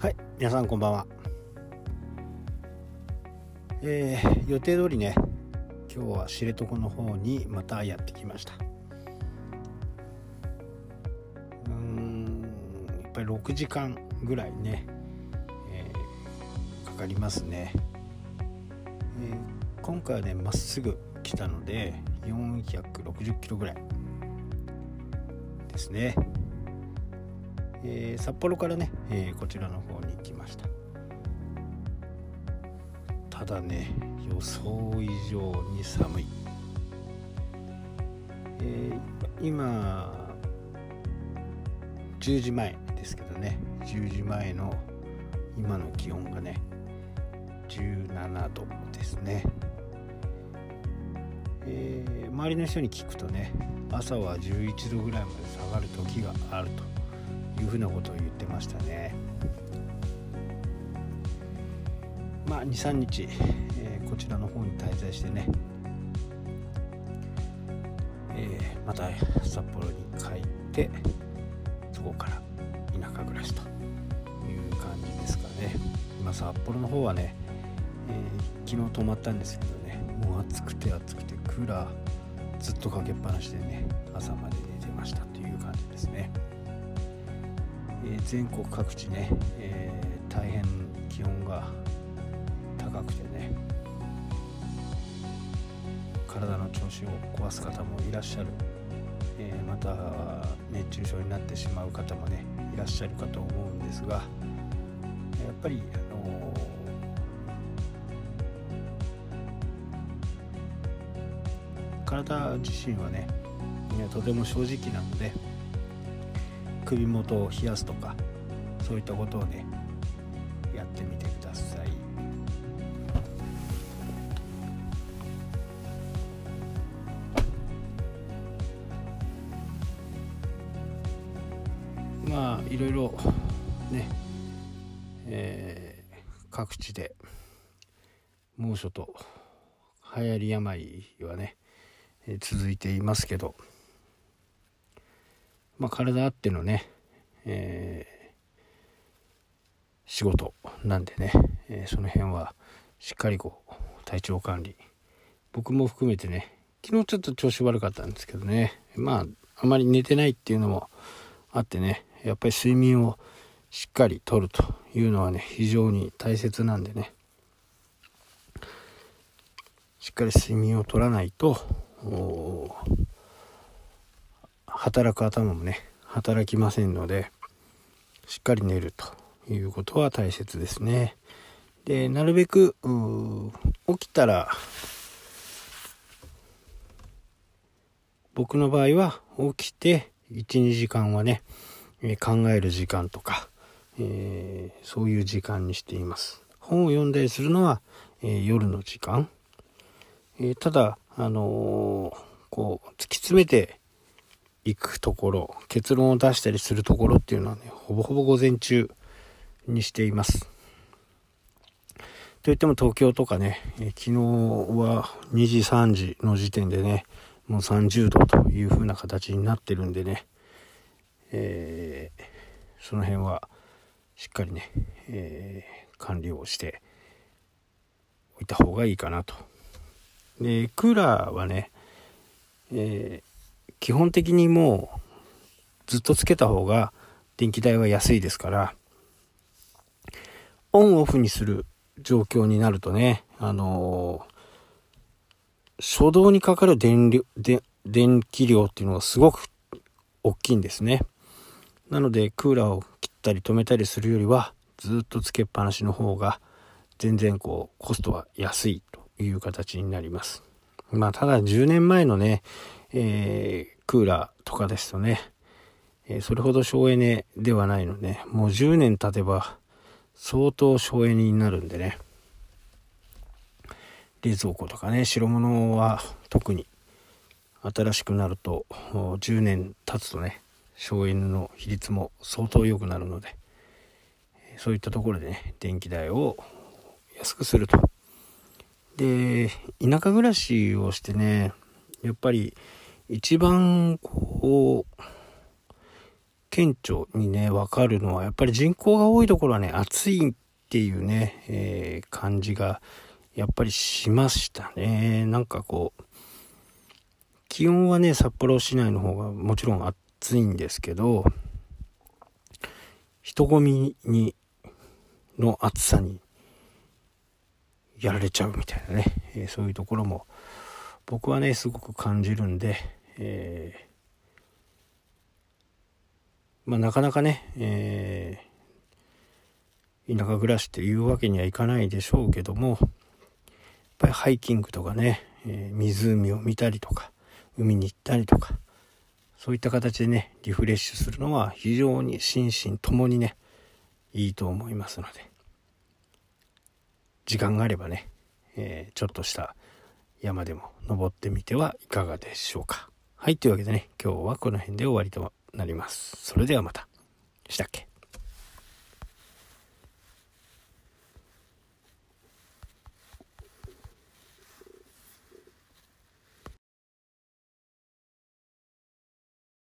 はい皆さんこんばんは。えー、予定通りね今日は知床の方にまたやってきました。うんやっぱり6時間ぐらいね、えー、かかりますね、えー、今回はねまっすぐ来たので460キロぐらいですね。えー、札幌からね、えー、こちらの方に行きました。ただね予想以上に寒い、えー、今10時前ですけどね10時前の今の気温がね17度ですね、えー、周りの人に聞くとね朝は11度ぐらいまで下がる時があると。いうふうなことを言ってましたね。まあ23日、えー、こちらの方に滞在してね、えー、また札幌に帰ってそこから田舎暮らしという感じですかね。今札幌の方はね、えー、昨日泊まったんですけどねもう暑くて暑くてクーラーずっとかけっぱなしでね朝まで寝てましたという感じですね。え全国各地ね、えー、大変気温が高くてね体の調子を壊す方もいらっしゃる、えー、また熱中症になってしまう方もねいらっしゃるかと思うんですがやっぱりあの、体自身はねとても正直なので首元を冷やすとかそういったことをねやってみてください。まあいろいろねえー、各地で猛暑と流行り病はね、え続いていますけど。まあ、体あってのね、えー、仕事なんでね、えー、その辺はしっかりこう体調管理僕も含めてね昨日ちょっと調子悪かったんですけどねまああまり寝てないっていうのもあってねやっぱり睡眠をしっかりとるというのはね非常に大切なんでねしっかり睡眠をとらないと働く頭もね働きませんのでしっかり寝るということは大切ですね。でなるべく起きたら僕の場合は起きて12時間はね考える時間とか、えー、そういう時間にしています。本を読んだりするのは、えー、夜の時間、えー、ただあのこう突き詰めて行くところ結論を出したりするところっていうのはねほぼほぼ午前中にしています。といっても東京とかね、え昨日は2時3時の時点でねもう30度という風な形になってるんでね、えー、その辺はしっかりね、えー、管理をしておいた方がいいかなと。でクーラーはね、えー基本的にもうずっとつけた方が電気代は安いですからオンオフにする状況になるとねあのー、初動にかかる電で電気量っていうのがすごく大きいんですね。なのでクーラーを切ったり止めたりするよりはずっとつけっぱなしの方が全然こうコストは安いという形になります。まあただ10年前のねえー、クーラーとかですとね、え、それほど省エネではないので、もう10年経てば相当省エネになるんでね、冷蔵庫とかね、白物は特に新しくなると10年経つとね、省エネの比率も相当良くなるので、そういったところでね、電気代を安くすると。で、田舎暮らしをしてね、やっぱり一番こう、顕著にね、わかるのは、やっぱり人口が多いところはね、暑いっていうね、えー、感じが、やっぱりしましたね。なんかこう、気温はね、札幌市内の方がもちろん暑いんですけど、人混みに、の暑さにやられちゃうみたいなね、えー、そういうところも僕はねすごく感じるんで、えー、まあ、なかなかね、えー、田舎暮らしっていうわけにはいかないでしょうけどもやっぱりハイキングとかね、え湖を見たりとか海に行ったりとかそういった形でねリフレッシュするのは非常に心身ともにねいいと思いますので時間があればね、えー、ちょっとした山でも登ってみてはいかがでしょうか。はい、というわけでね、今日はこの辺で終わりとなります。それではまた。したっけ？